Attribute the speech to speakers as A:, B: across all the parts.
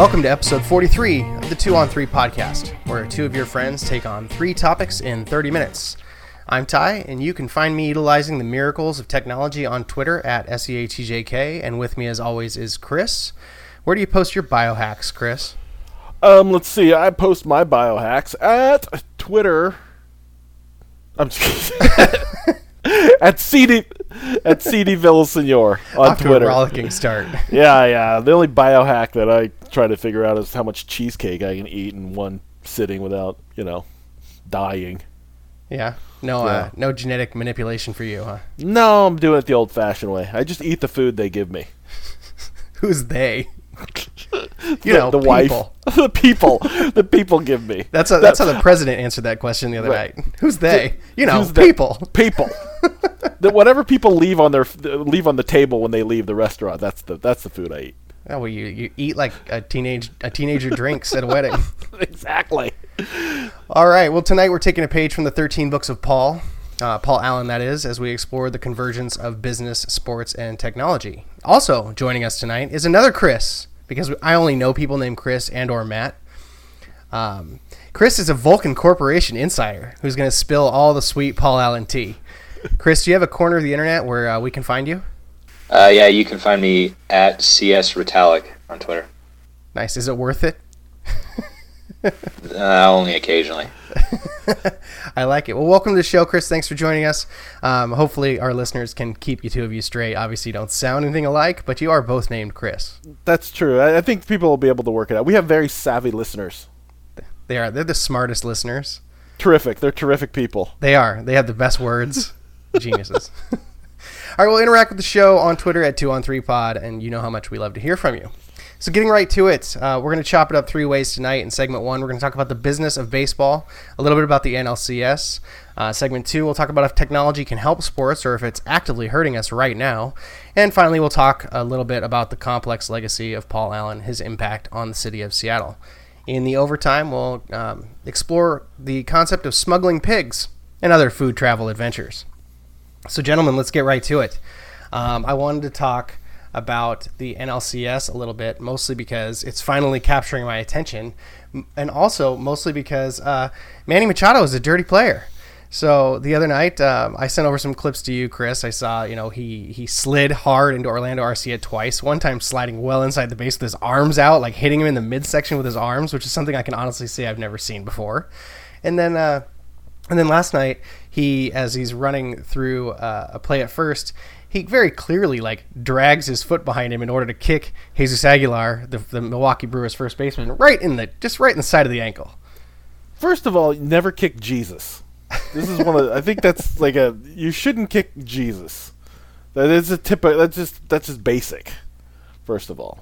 A: Welcome to episode 43 of the 2 on 3 podcast, where two of your friends take on three topics in 30 minutes. I'm Ty, and you can find me utilizing the miracles of technology on Twitter at SEATJK, and with me as always is Chris. Where do you post your biohacks, Chris?
B: Um, let's see. I post my biohacks at Twitter. I'm just at CD at CD Villasenor on
A: Off to a
B: Twitter.
A: rollicking start.
B: Yeah, yeah. The only biohack that I try to figure out is how much cheesecake I can eat in one sitting without, you know, dying.
A: Yeah, no, uh, no genetic manipulation for you, huh?
B: No, I'm doing it the old-fashioned way. I just eat the food they give me.
A: Who's they? You
B: the,
A: know,
B: the wife,
A: people.
B: the people, the people give me.
A: That's, a, that's how the president answered that question the other
B: Right.
A: night. Who's they? You know,
B: Who's the-
A: people.
B: people. the, whatever people leave on their leave on the table when they leave the restaurant. That's the that's the food I eat.
A: Oh, well, you, you eat like a teenage a teenager drinks at a wedding.
B: exactly.
A: All right. Well, tonight we're taking a page from the 13 books of Paul, uh, Paul Allen, that is, as we explore the convergence of business, sports, and technology. Also joining us tonight is another Chris, because I only know people named Chris and or Matt. Um, Chris is a Vulcan Corporation insider who's going to spill all the sweet Paul Allen tea. Chris, do you have a corner of the internet where uh, we can find you?
C: Uh, yeah, you can find me at CS Retallic on Twitter.
A: Nice. Is it worth it?
C: Uh, only occasionally.
A: I like it. Well, welcome to the show, Chris. Thanks for joining us. Um, hopefully, our listeners can keep you two of you straight. Obviously, you don't sound anything alike, but you are both named Chris.
B: That's true. I, I think people will be able to work it out. We have very savvy listeners.
A: They are. They're the smartest listeners.
B: Terrific. They're terrific people.
A: They are. They have the best words. Geniuses. All right, we'll interact with the show on Twitter at 2 on 3 pod, and you know how much we love to hear from you. So, getting right to it, uh, we're going to chop it up three ways tonight. In segment one, we're going to talk about the business of baseball, a little bit about the NLCS. Uh, segment two, we'll talk about if technology can help sports or if it's actively hurting us right now. And finally, we'll talk a little bit about the complex legacy of Paul Allen, his impact on the city of Seattle. In the overtime, we'll um, explore the concept of smuggling pigs and other food travel adventures. So, gentlemen, let's get right to it. Um, I wanted to talk about the NLCS a little bit, mostly because it's finally capturing my attention, and also mostly because uh, Manny Machado is a dirty player. So the other night, um, I sent over some clips to you, Chris. I saw, you know, he he slid hard into Orlando Arcia twice. One time sliding well inside the base with his arms out, like hitting him in the midsection with his arms, which is something I can honestly say I've never seen before. And then uh, and then last night, he, as he's running through uh, a play at first, he very clearly like drags his foot behind him in order to kick Jesus Aguilar, the, the Milwaukee Brewers first baseman, right in the just right in the side of the ankle.
B: First of all, never kick Jesus. This is one of. I think that's like a. You shouldn't kick Jesus. That is a tip. That's just that's just basic. First of all.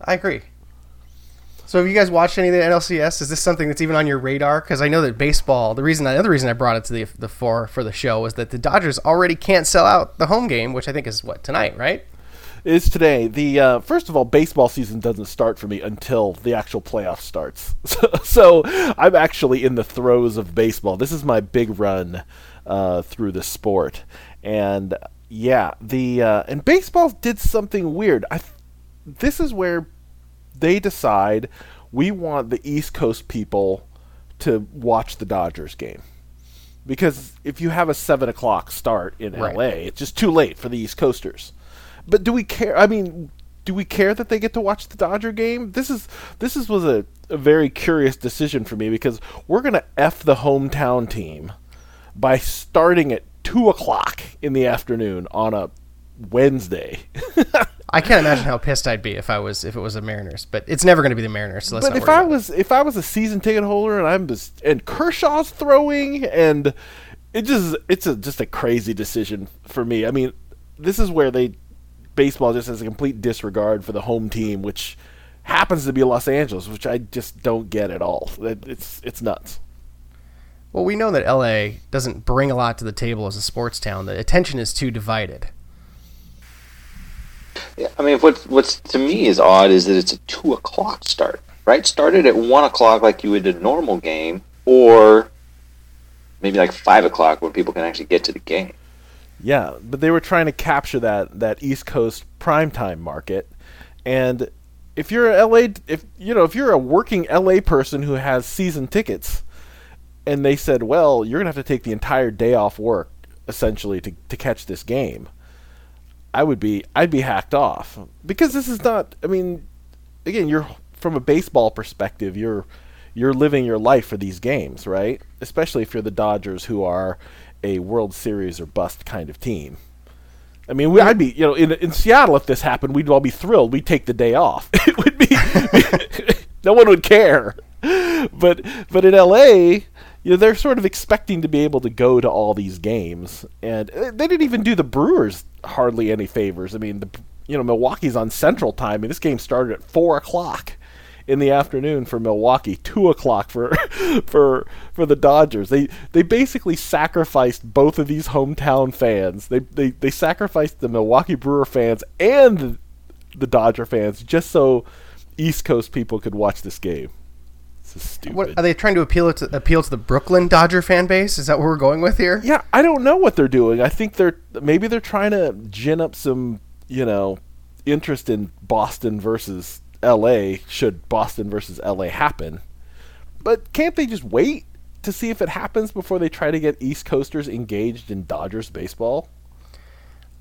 A: I agree. So have you guys watched any of the NLCS? Is this something that's even on your radar? Because I know that baseball. The reason, the other reason I brought it to the the fore for the show was that the Dodgers already can't sell out the home game, which I think is what tonight, right?
B: is today. The uh, first of all, baseball season doesn't start for me until the actual playoff starts. So, I'm actually in the throes of baseball. This is my big run uh, through the sport, and yeah, the uh, and baseball did something weird. I th- this is where they decide we want the East Coast people to watch the Dodgers game. Because if you have a seven o'clock start in
A: Right.
B: LA, it's just too late for the East Coasters. But do we care? I mean, do we care that they get to watch the Dodger game? This is this is was a, a very curious decision for me because we're gonna f the hometown team by starting at two o'clock in the afternoon on a Wednesday.
A: I can't imagine how pissed I'd be if I was if it was the Mariners, but it's never going to be the Mariners. So let's
B: but if I
A: about it.
B: was if I was a season ticket holder and I'm just and Kershaw's throwing and it just it's a just a crazy decision for me. I mean, this is where they baseball just has a complete disregard for the home team, which happens to be Los Angeles, which I just don't get at all. It's it's nuts.
A: Well, we know that LA doesn't bring a lot to the table as a sports town. The attention is too divided.
C: Yeah, I mean, what what's to me is odd is that it's a two o'clock start, right? Started at one o'clock like you would a normal game, or maybe like five o'clock when people can actually get to the game.
B: Yeah, but they were trying to capture that that East Coast primetime market, and if you're a LA, if you know, if you're a working LA person who has season tickets, and they said, well, you're gonna have to take the entire day off work essentially to to catch this game. I would be I'd be hacked off because this is not. I mean, again, you're from a baseball perspective, you're you're living your life for these games, right? Especially if you're the Dodgers, who are a World Series or bust kind of team. I mean, we, I'd be, you know, in, in Seattle, if this happened, we'd all be thrilled. We'd take the day off. It would be, no one would care. But, but in LA, you know, they're sort of expecting to be able to go to all these games, and uh, they didn't even do the Brewers hardly any favors. I mean, the, you know, Milwaukee's on Central Time, and this game started at four o'clock in the afternoon for Milwaukee, two o'clock for for for the Dodgers. They they basically sacrificed both of these hometown fans. They they, they sacrificed the Milwaukee Brewer fans and the, the Dodger fans just so East Coast people could watch this game. This is stupid.
A: What, are they trying to appeal to appeal to the Brooklyn Dodger fan base? Is that what we're going with here?
B: Yeah, I don't know what they're doing. I think they're maybe they're trying to gin up some, you know, interest in Boston versus LA should Boston versus LA happen. But can't they just wait to see if it happens before they try to get East Coasters engaged in Dodgers baseball?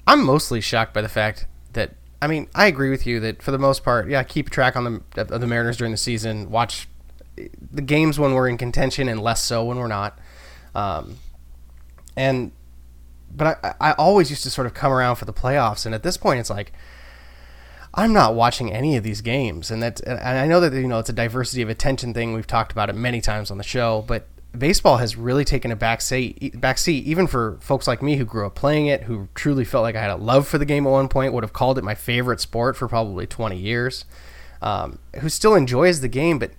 A: I'm mostly shocked by the fact that I mean I agree with you that for the most part, yeah, keep track on the of the Mariners during the season. Watch the games when we're in contention and less so when we're not. Um, and but I, I always used to sort of come around for the playoffs, and at this point, it's like I'm not watching any of these games, and that and I know that you know it's a diversity of attention thing. We've talked about it many times on the show, but baseball has really taken a back seat, back seat, even for folks like me who grew up playing it, who truly felt like I had a love for the game at one point, would have called it my favorite sport for probably 20 years, um, who still enjoys the game, but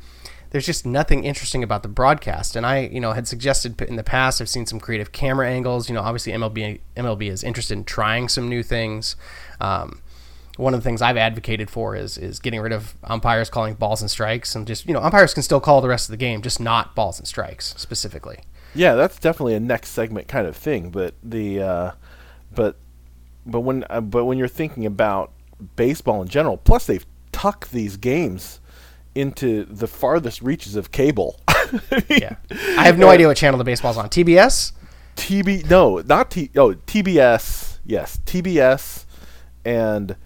A: there's just nothing interesting about the broadcast. And I, you know, had suggested in the past, I've seen some creative camera angles. You know, obviously MLB MLB is interested in trying some new things. Um, one of the things I've advocated for is is getting rid of umpires calling balls and strikes, and just you know umpires can still call the rest of the game, just not balls and strikes specifically.
B: Yeah, that's definitely a next segment kind of thing. But the uh, but but when uh, but when you're thinking about baseball in general, plus they've tucked these games into the farthest reaches of cable.
A: yeah, I have no idea what channel the baseball's on. TBS.
B: TB no, not T. Oh, TBS. Yes, TBS and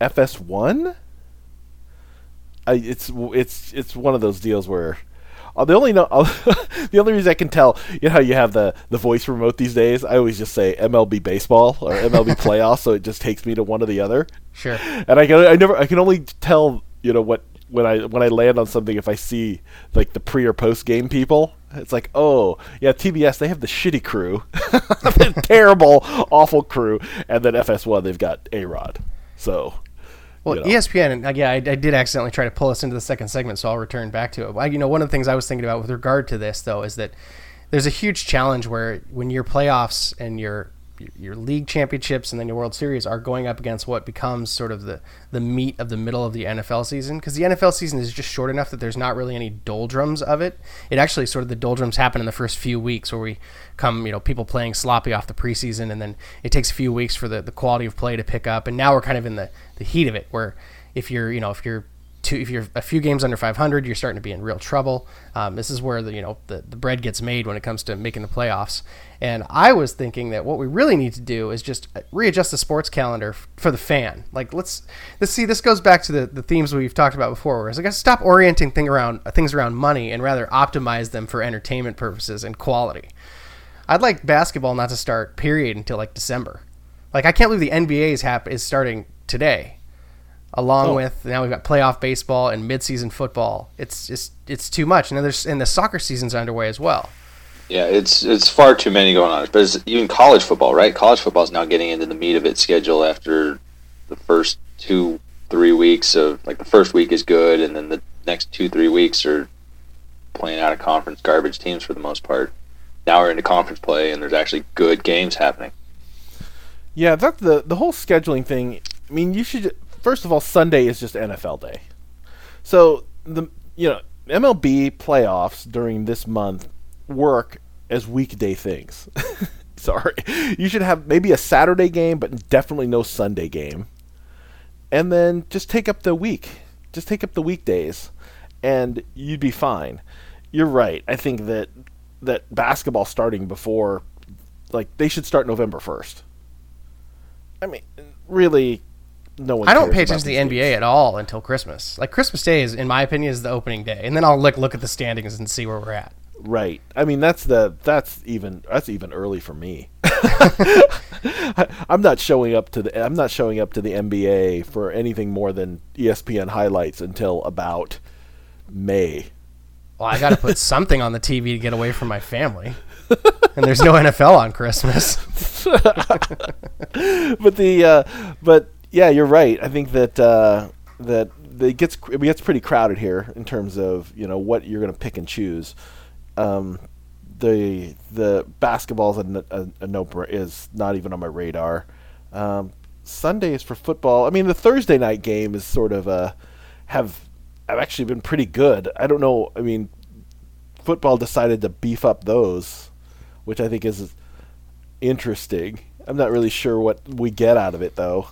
B: FS1. I, it's it's it's one of those deals where uh, the only no, uh, the only reason I can tell you know how you have the the voice remote these days. I always just say MLB baseball or MLB playoffs, so it just takes me to one or the other.
A: Sure.
B: And I can I never I can only tell you know what when I when I land on something if I see like the pre or post game people. It's like, oh yeah, TBS they have the shitty crew, the terrible, awful crew, and then FS1 they've got A Rod. So
A: well, you know. ESPN, and yeah, I, I, did accidentally try to pull us into the second segment, so I'll return back to it. I, you know, one of the things I was thinking about with regard to this, though, is that there's a huge challenge where when your playoffs and your your league championships and then your World Series are going up against what becomes sort of the the meat of the middle of the NFL season because the NFL season is just short enough that there's not really any doldrums of it. It actually sort of the doldrums happen in the first few weeks where we come, you know, people playing sloppy off the preseason and then it takes a few weeks for the, the quality of play to pick up and now we're kind of in the, the heat of it where if you're, you know, if you're two, if you're a few games under 500, you're starting to be in real trouble. Um, this is where the you know the, the bread gets made when it comes to making the playoffs. And I was thinking that what we really need to do is just readjust the sports calendar f- for the fan. Like let's let's see. This goes back to the, the themes we've talked about before. Whereas I guess stop orienting thing around things around money and rather optimize them for entertainment purposes and quality. I'd like basketball not to start period until like December. Like I can't believe the NBA is hap- is starting today along oh. with now we've got playoff baseball and midseason football. It's just it's too much, and there's and the soccer season's underway as well.
C: Yeah, it's it's far too many going on. But it's even college football, right? College football is now getting into the meat of its schedule after the first two three weeks of like the first week is good, and then the next two three weeks are playing out of conference garbage teams for the most part. Now we're into conference play, and there's actually good games happening.
B: Yeah, that's the the whole scheduling thing. I mean, you should first of all, Sunday is just NFL day. So the you know MLB playoffs during this month work as weekday things. Sorry, you should have maybe a Saturday game, but definitely no Sunday game. And then just take up the week. Just take up the weekdays, and you'd be fine. You're right. I think that that basketball starting before, like they should start November first. I mean, really, no one.
A: I don't pay attention to the NBA
B: games.
A: at all until Christmas. Like Christmas Day is, in my opinion, is the opening day, and then I'll look look at the standings and see where we're at.
B: Right. I mean, that's the that's even that's even early for me. I, I'm not showing up to the I'm not showing up to the NBA for anything more than ESPN highlights until about May.
A: Well, I got to put something on the TV to get away from my family, and there's no NFL on Christmas.
B: but the uh, but yeah, you're right. I think that uh, that it gets it gets pretty crowded here in terms of you know what you're going to pick and choose. Um, the the basketball's a, n- a, a no is not even on my radar. Um, Sunday is for football. I mean, the Thursday night game is sort of a have have actually been pretty good. I don't know. I mean, football decided to beef up those, which I think is interesting. I'm not really sure what we get out of it though.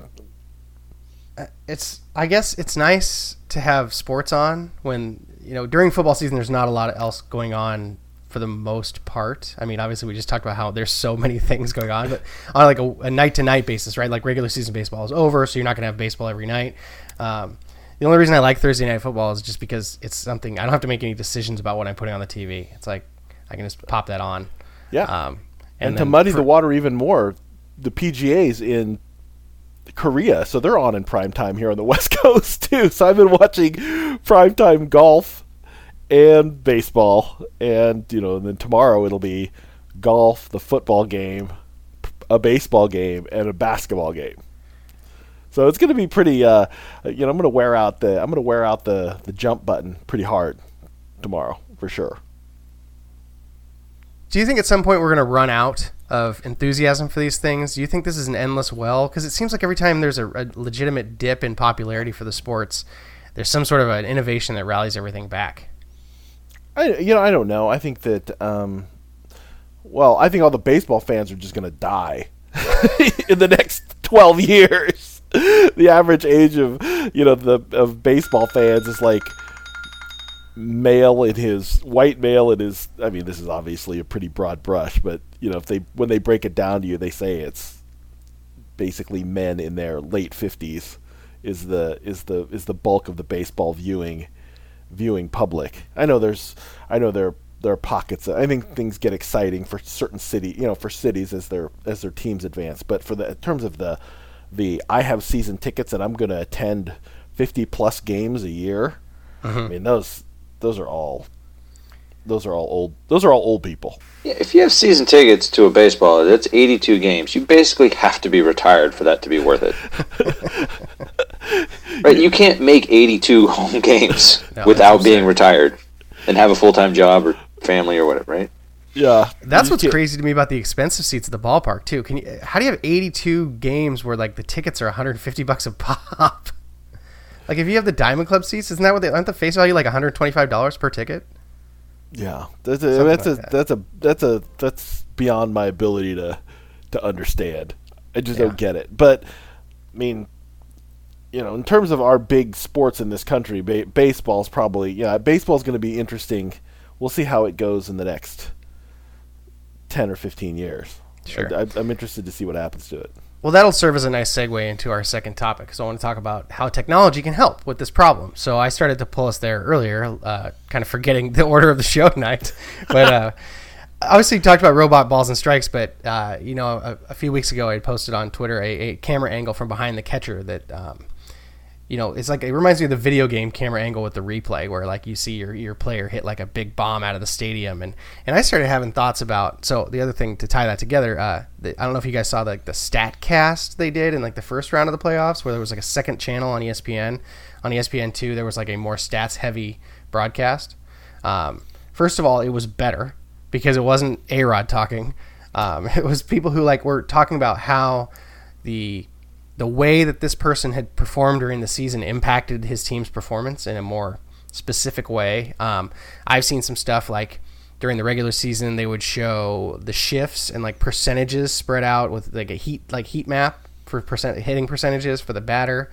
A: It's I guess it's nice to have sports on when you know during football season. There's not a lot else going on for the most part. I mean, obviously we just talked about how there's so many things going on, but on like a night to night basis, right? Like regular season baseball is over, so you're not gonna have baseball every night. Um, the only reason I like Thursday night football is just because it's something I don't have to make any decisions about what I'm putting on the TV. It's like I can just pop that on.
B: Yeah.
A: Um,
B: and, to muddy
A: for-
B: the water even more, the PGA's in Korea, so they're on in prime time here on the West Coast too. So I've been watching prime time golf and baseball, and you know, and then tomorrow it'll be golf, the football game, a baseball game, and a basketball game. So it's going to be pretty. Uh, you know, I'm going to wear out the I'm going to wear out the the jump button pretty hard tomorrow for sure.
A: Do you think at some point we're going to run out of enthusiasm for these things? Do you think this is an endless well? Because it seems like every time there's a, a legitimate dip in popularity for the sports, there's some sort of an innovation that rallies everything back.
B: I you know I don't know. I think that um, well, I think all the baseball fans are just going to die in the next twelve years. the average age of you know the of baseball fans is like male in his white male in his. I mean, this is obviously a pretty broad brush, but you know if they when they break it down to you, they say it's basically men in their late fifties is the is the is the bulk of the baseball viewing viewing public. I know there's I know there there are pockets. I think things get exciting for certain city, you know, for cities as their as their teams advance. But for the in terms of the the I have season tickets and I'm going to attend 50 plus games a year. Mm-hmm. I mean those those are all those are all old those are all old people.
C: Yeah, if you have season tickets to a baseball, that's 82 games. You basically have to be retired for that to be worth it. right? You can't make 82 home games
A: No,
C: without being retired and have a full time job or family or whatever, right?
B: Yeah.
A: That's what's
B: can't-
A: crazy to me about the expensive seats at the ballpark too. Can you? How do you have 82 games where like the tickets are 150 bucks a pop? Like if you have the Diamond Club seats, isn't that what they? Aren't the face value like 125 dollars per ticket?
B: Yeah, that's a
A: Something
B: that's
A: like
B: a
A: that.
B: that's a that's a that's beyond my ability to to understand. I just
A: Yeah.
B: don't get it. But I mean, you know, in terms of our big sports in this country, ba- baseball's probably yeah, baseball's going to be interesting. We'll see how it goes in the next ten or fifteen years.
A: Sure.
B: I, I'm interested to see what happens to it.
A: Well, that'll serve as a nice segue into our second topic because I want to talk about how technology can help with this problem. So I started to pull us there earlier, uh, kind of forgetting the order of the show tonight. But uh, obviously, you talked about robot balls and strikes. But uh, you know, a, a few weeks ago, I posted on Twitter a, a camera angle from behind the catcher that. Um, you know, it's like it reminds me of the video game camera angle with the replay, where like you see your, your player hit like a big bomb out of the stadium, and and I started having thoughts about. So the other thing to tie that together, uh, the, I don't know if you guys saw like the Statcast they did in like the first round of the playoffs, where there was like a second channel on ESPN. On ESPN two, there was like a more stats heavy broadcast. Um, first of all, it was better because it wasn't A Rod talking. Um, it was people who like were talking about how the the way that this person had performed during the season impacted his team's performance in a more specific way. Um, I've seen some stuff like during the regular season they would show the shifts and like percentages spread out with like a heat like heat map for percent hitting percentages for the batter.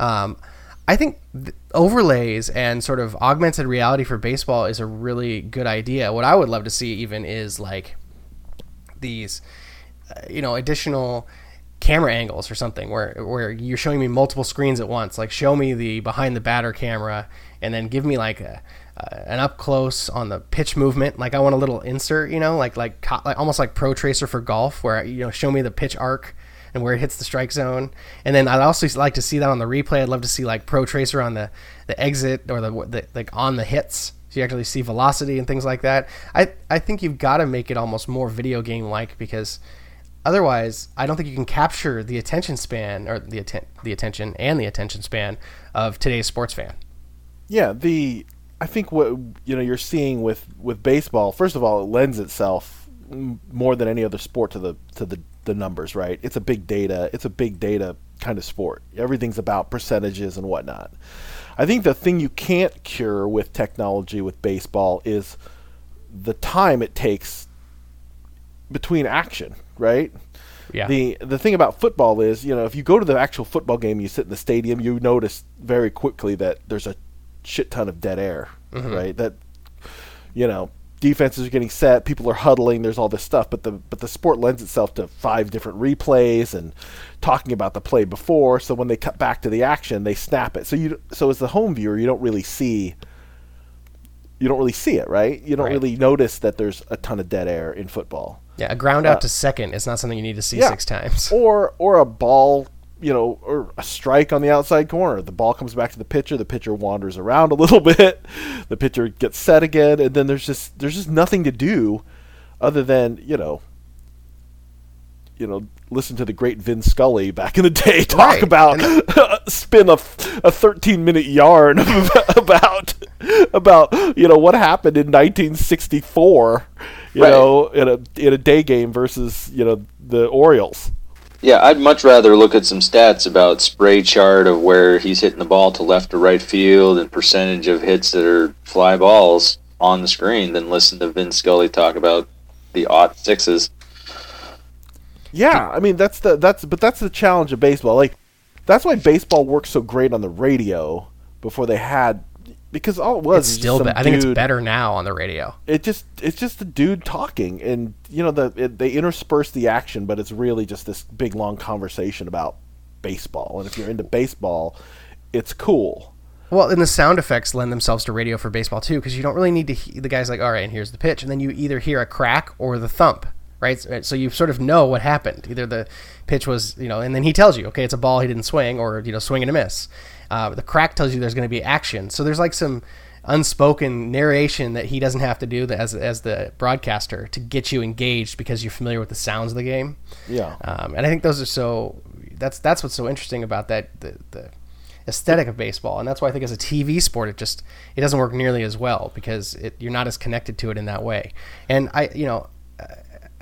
A: Um, I think th- overlays and sort of augmented reality for baseball is a really good idea. What I would love to see even is like these, uh, you know, additional camera angles or something where where you're showing me multiple screens at once. Like show me the behind the batter camera and then give me like a an up close on the pitch movement. Like I want a little insert, you know, like like, like almost like Protracer for golf, where you know show me the pitch arc and where it hits the strike zone. And then I'd also like to see that on the replay. I'd love to see like Protracer on the the exit or the, the like on the hits. So you actually see velocity and things like that. I I think you've got to make it almost more video game like because otherwise I don't think you can capture the attention span or the atten- the attention and the attention span of today's sports fan.
B: Yeah, the I think what you know you're seeing with with baseball. First of all, it lends itself more than any other sport to the to the the numbers. Right? It's a big data. It's a big data kind of sport. Everything's about percentages and whatnot. I think the thing you can't cure with technology with baseball is the time it takes between action. Right?
A: Yeah.
B: The the thing about football is, you know, if you go to the actual football game, you sit in the stadium, you notice very quickly that there's a shit ton of dead air, mm-hmm. right? That you know, defenses are getting set, people are huddling, there's all this stuff, but the but the sport lends itself to five different replays and talking about the play before, so when they cut back to the action, they snap it. So you so as the home viewer, you don't really see you don't really see it, right? You don't
A: Right.
B: really notice that there's a ton of dead air in football.
A: Yeah, a ground out to second is not something you need to see
B: Uh, yeah.
A: six times.
B: or or a ball you know or a strike on the outside corner the ball comes back to the pitcher the pitcher wanders around a little bit the pitcher gets set again and then there's just there's just nothing to do other than you know you know listen to the great Vin Scully back in the day talk
A: Right,
B: about spin a, a 13 minute yarn about about you know what happened in 1964 you
C: Right.
B: know in a in a day game versus you know the Orioles
C: Yeah, I'd much rather look at some stats about spray chart of where he's hitting the ball to left or right field and percentage of hits that are fly balls on the screen than listen to Vin Scully talk about the aught sixes.
B: Yeah, I mean that's the that's but that's the challenge of baseball. Like that's why baseball works so great on the radio before they had because all it was
A: It's still, be- I think it's better now on the radio.
B: It just it's just the dude talking, and you know the it, they intersperse the action, but it's really just this big long conversation about baseball. And if you're into baseball, it's cool.
A: Well, and the sound effects lend themselves to radio for baseball too, because you don't really need to. He- the guy's like, "All right, and here's the pitch," and then you either hear a crack or the thump, right? So you sort of know what happened. Either the pitch was, you know, and then he tells you, "Okay, it's a ball he didn't swing," or you know, swing and a miss. Uh, the crack tells you there's going to be action. So there's like some unspoken narration that he doesn't have to do as as the broadcaster to get you engaged because you're familiar with the sounds of the game.
B: Yeah.
A: Um, and I think those are so. That's that's what's so interesting about that the, the aesthetic of baseball, and that's why I think as a TV sport, it just it doesn't work nearly as well because it, you're not as connected to it in that way. And I, you know, uh,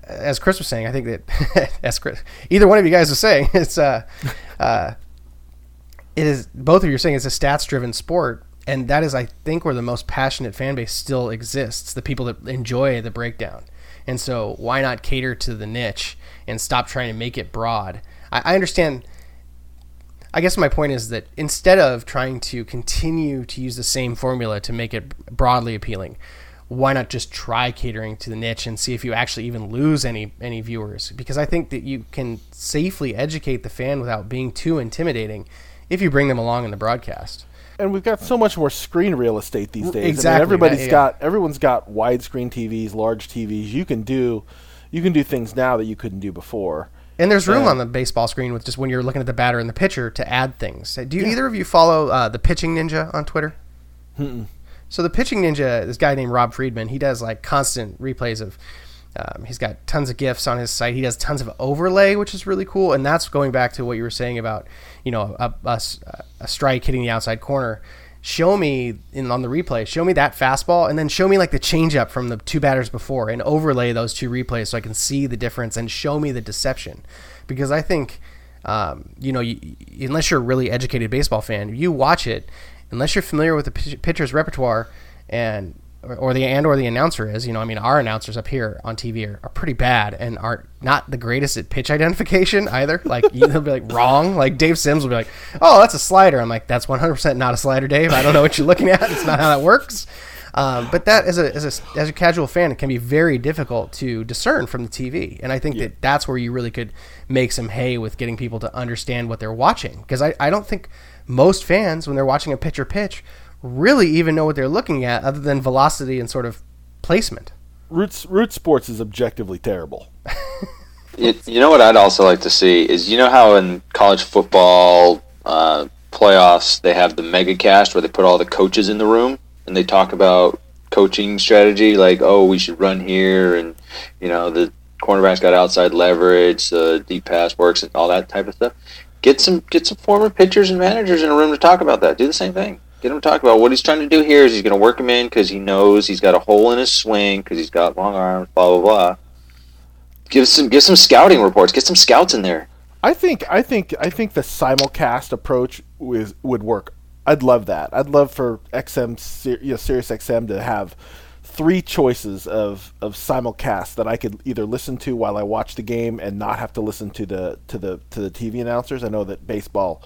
A: as Chris was saying, I think that as Chris, either one of you guys was saying, it's uh, uh, it is both of you are saying it's a stats driven sport. And that is, I think, where the most passionate fan base still exists. The people that enjoy the breakdown. And so, why not cater to the niche and stop trying to make it broad? I, I understand. I guess my point is that instead of trying to continue to use the same formula to make it broadly appealing, why not just try catering to the niche and see if you actually even lose any any viewers? Because I think that you can safely educate the fan without being too intimidating if you bring them along in the broadcast.
B: and we've got so much more screen real estate these days. I mean,
A: Exactly,
B: everybody's
A: that- yeah.
B: got everyone's got widescreen TVs, large TVs. You can do you can do things now that you couldn't do before.
A: And there's room
B: Yeah.
A: on the baseball screen with just when you're looking at the batter and the pitcher to add things. Do you, either of you follow uh, the Pitching Ninja on Twitter? So the Pitching Ninja, this guy named Rob Friedman, he does like constant replays of. Um, he's got tons of gifs on his site. He does tons of overlay, which is really cool. And that's going back to what you were saying about, you know, a a strike hitting the outside corner. Show me in on the replay. Show me that fastball, and then show me like the changeup from the two batters before, and overlay those two replays so I can see the difference and show me the deception. Because I think, um, you know, you, unless you're a really educated baseball fan, you watch it, unless you're familiar with the pitcher's repertoire and or, or the and or the announcer is. You know, I mean, our announcers up here on TV are, are pretty bad and are not the greatest at pitch identification either. Like they'll be like wrong. Like Dave Sims will be like, "Oh, that's a slider." I'm like, "That's 100 percent not a slider, Dave. I don't know what you're looking at. It's not how that works." Um, but that as a, as a as a casual fan, it can be very difficult to discern from the TV, and I think that that's where you really could make some hay with getting people to understand what they're watching. Because I, I don't think most fans, when they're watching a pitcher pitch, really even know what they're looking at, other than velocity and sort of placement.
B: Roots Root Sports is objectively terrible.
C: You, you know what I'd also like to see is you know how in college football uh, playoffs they have the mega cast where they put all the coaches in the room and they talk about coaching strategy like oh we should run here and you know the cornerback's got outside leverage the deep pass works and all that type of stuff get some get some former pitchers and managers in a room to talk about that do the same thing get him to talk about what he's trying to do here is he's going to work him in because he knows he's got a hole in his swing because he's got long arms blah blah blah give some give some scouting reports get some scouts in there
B: I think I think I think the simulcast approach was, would work. I'd love that. I'd love for XM, you know, Sirius XM to have three choices of, of simulcast that I could either listen to while I watch the game and not have to listen to the to the to the TV announcers. I know that baseball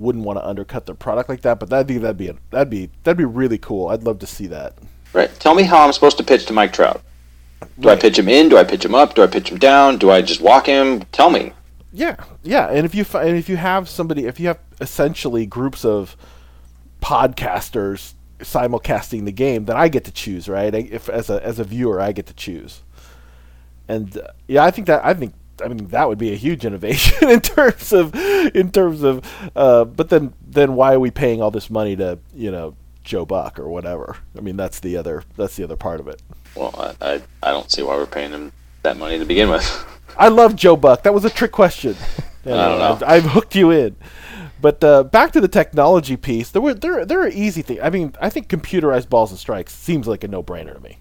B: wouldn't want to undercut their product like that, but that'd be that'd be a, that'd be that'd be really cool. I'd love to see that.
C: Right. Tell me how I'm supposed to pitch to Mike Trout. Do I pitch him in? Do I pitch him up? Do I pitch him down? Do I just walk him? Tell me.
B: Yeah, yeah, and if you and if you have somebody, if you have essentially groups of podcasters simulcasting the game, then I get to choose, right? If as a as a viewer, I get to choose, and uh, yeah, I think that I think I mean that would be a huge innovation in terms of in terms of, uh, but then then why are we paying all this money to you know Joe Buck or whatever? I mean that's the other that's the other part of it.
C: Well, I, I, I don't see why we're paying him that money to begin with.
B: I love Joe Buck. That was a trick question.
C: I don't know.
B: I've, I've hooked you in. But uh, back to the technology piece. There were there there are easy things. I mean, I think computerized balls and strikes seems like a no brainer to me.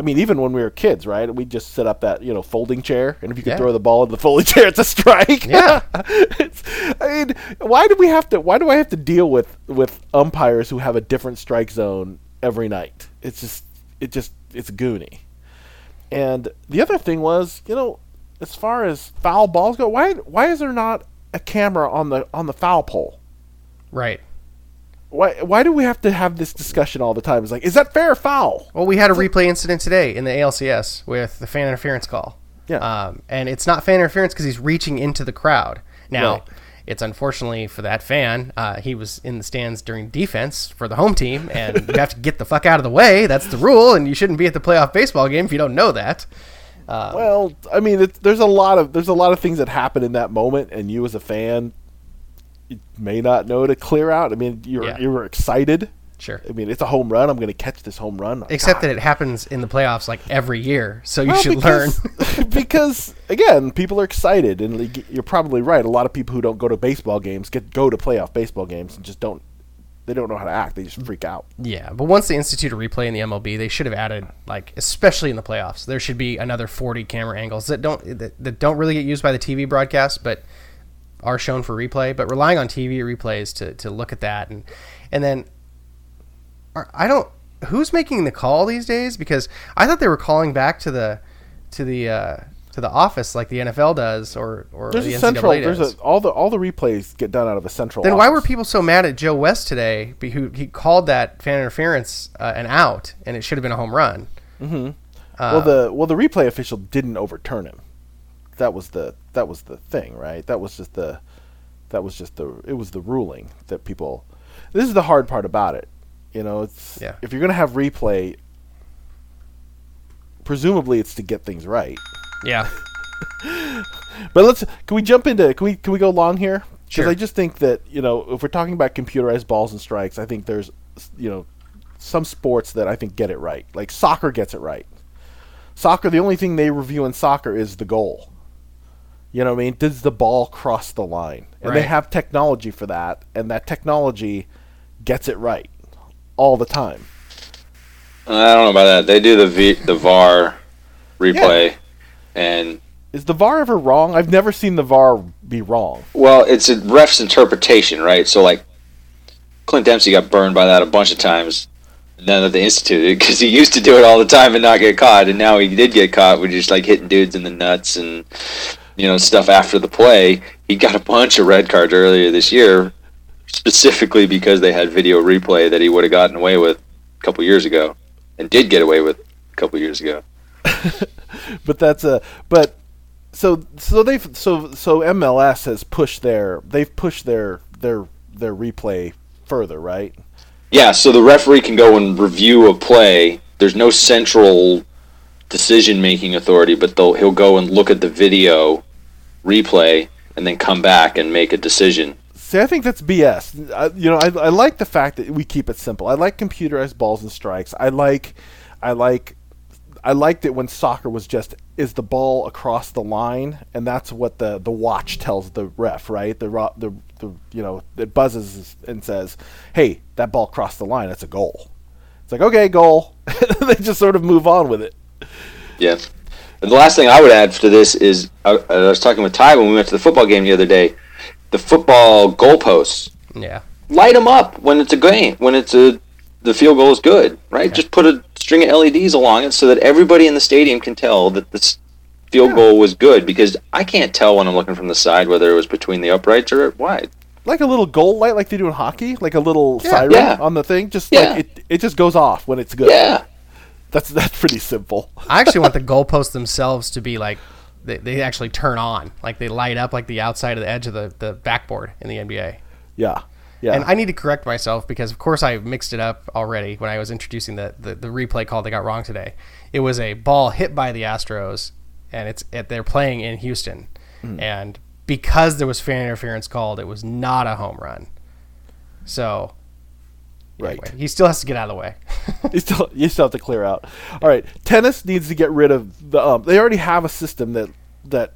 B: I mean, even when we were kids, right? We just set up that you know folding chair, and if you could
A: Yeah.
B: throw the ball in the folding chair, it's a strike.
A: Yeah.
B: it's, I mean, why do we have to? Why do I have to deal with with umpires who have a different strike zone every night? It's just it just it's goony. And the other thing was, you know, as far as foul balls go, why why is there not a camera on the on the foul pole?
A: Right.
B: Why why do we have to have this discussion all the time? It's like, is that fair or foul?
A: Well, we had a replay incident today in the ALCS with the fan interference call.
B: Yeah.
A: Um, and it's not fan interference because he's reaching into the crowd. Now,
B: Right.
A: it's unfortunately for that fan, uh, he was in the stands during defense for the home team, and you have to get the fuck out of the way. That's the rule, and you shouldn't be at the playoff baseball game if you don't know that.
B: Well, I mean, it's, there's a lot of there's a lot of things that happen in that moment, and you as a fan, you may not know to clear out. I mean, you're
A: Yeah.
B: you were excited.
A: Sure.
B: I mean, it's a home run. I'm going to catch this home run.
A: Oh, Except that it happens in the playoffs like every year, so you
B: Well,
A: should learn.
B: because, because again, people are excited, and you're probably right. A lot of people who don't go to baseball games get go to playoff baseball games and just don't. They don't know how to act. They just mm. freak out.
A: Yeah, but once they institute a replay in the MLB, they should have added like, especially in the playoffs, there should be another 40 camera angles that don't that, that don't really get used by the TV broadcast, but are shown for replay. But relying on TV replays to, to look at that and and then are, I don't who's making the call these days because I thought they were calling back to the to the uh, to the office like the NFL does or or
B: There's
A: the
B: a
A: NCAA
B: central.
A: does.
B: There's a all the all the replays get done out of a central.
A: Then why were people so mad at Joe West today? Who he called that fan interference uh, an out, and it should have been a home run. Uh,
B: well, the well the replay official didn't overturn him. That was the that was the thing, right? That was just the that was just the it was the ruling that people. This is the hard part about it. You know, it's
A: Yeah.
B: if you're gonna have replay, presumably it's to get things right.
A: Yeah,
B: But let's can we jump into can we can we go long here? Because
A: Sure.
B: I just think that you know if we're talking about computerized balls and strikes, I think there's you know some sports that I think get it right. Like soccer gets it right. Soccer, the only thing they review in soccer is the goal. You know what I mean? Does the ball cross the line? And they have technology for that, and that technology gets it right all the time.
C: I don't know about that. They do the v, the VAR replay, and
B: Is the VAR ever wrong? I've never seen the VAR be wrong.
C: well, it's a ref's interpretation, right? So like, Clint Dempsey got burned by that a bunch of times, None of the instituted because he used to do it all the time and not get caught, and now he did get caught with just like hitting dudes in the nuts and you know stuff after the play. He got a bunch of red cards earlier this year, specifically because they had video replay that he would have gotten away with a couple years ago, and did get away with a couple years ago.
B: but that's a but so so they've so so MLS has pushed their they've pushed their their their replay further, right?
C: Yeah, so the referee can go and review a play. There's no central decision making authority, but they'll, he'll go and look at the video replay and then come back and make a decision.
B: See, I think that's BS. I, you know, I, I like the fact that we keep it simple. I like computerized balls and strikes. I like, I like, I liked it when soccer was just is the ball across the line, and that's what the the watch tells the ref, right? The the the you know it buzzes and says, "Hey, that ball crossed the line. That's a goal." It's like okay, goal. they just sort of move on with it.
C: Yeah. And the last thing I would add to this is I, I was talking with Ty when we went to the football game the other day. The football goalposts,
A: Yeah.
C: light them up when it's a game, when it's a the field goal is good, right? Just put a string of LEDs along it so that everybody in the stadium can tell that this field
B: Yeah.
C: goal was good because I can't tell when I'm looking from the side whether it was between the uprights or wide.
B: Like a little goal light, like they do in hockey, like a little
A: Yeah.
B: siren
C: Yeah.
B: on the thing. Just
C: Yeah.
B: like it, it just goes off when it's good.
C: Yeah.
B: That's that's pretty simple.
A: I actually want the goalposts themselves to be like they, they actually turn on, like they light up like the outside of the edge of the, the backboard in the NBA.
B: Yeah, yeah.
A: And I need to correct myself because, of course, I mixed it up already when I was introducing the, the, the replay call they got wrong today. It was a ball hit by the Astros, and it's it, they're playing in Houston, hmm. and because there was fan interference called, it was not a home run. So,
B: Right.
A: anyway, he still has to get out of the way.
B: you still you still have to clear out. All right, tennis needs to get rid of the um. They already have a system that that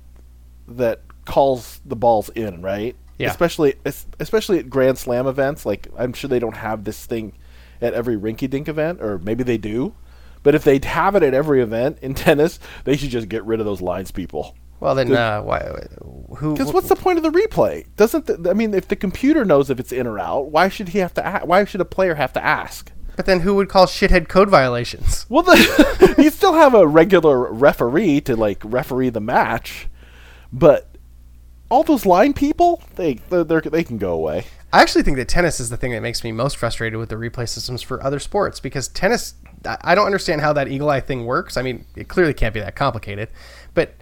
B: that calls the balls in, right?
A: Yeah.
B: Especially especially at Grand Slam events. Like I'm sure they don't have this thing at every rinky dink event, or maybe they do. But if they have it at every event in tennis, they should just get rid of those lines people.
A: Well, then uh, why? Who?
B: Because what's the point of the replay? Doesn't the, I mean if the computer knows if it's in or out, why should he have to? A- why should a player have to ask?
A: But then who would call shithead code violations?
B: Well, the, you still have a regular referee to like referee the match, but all those line people, they they're, can go away.
A: I actually think that tennis is the thing that makes me most frustrated with the replay systems for other sports because tennis, I don't understand how that eagle eye thing works. I mean, it clearly can't be that complicated, but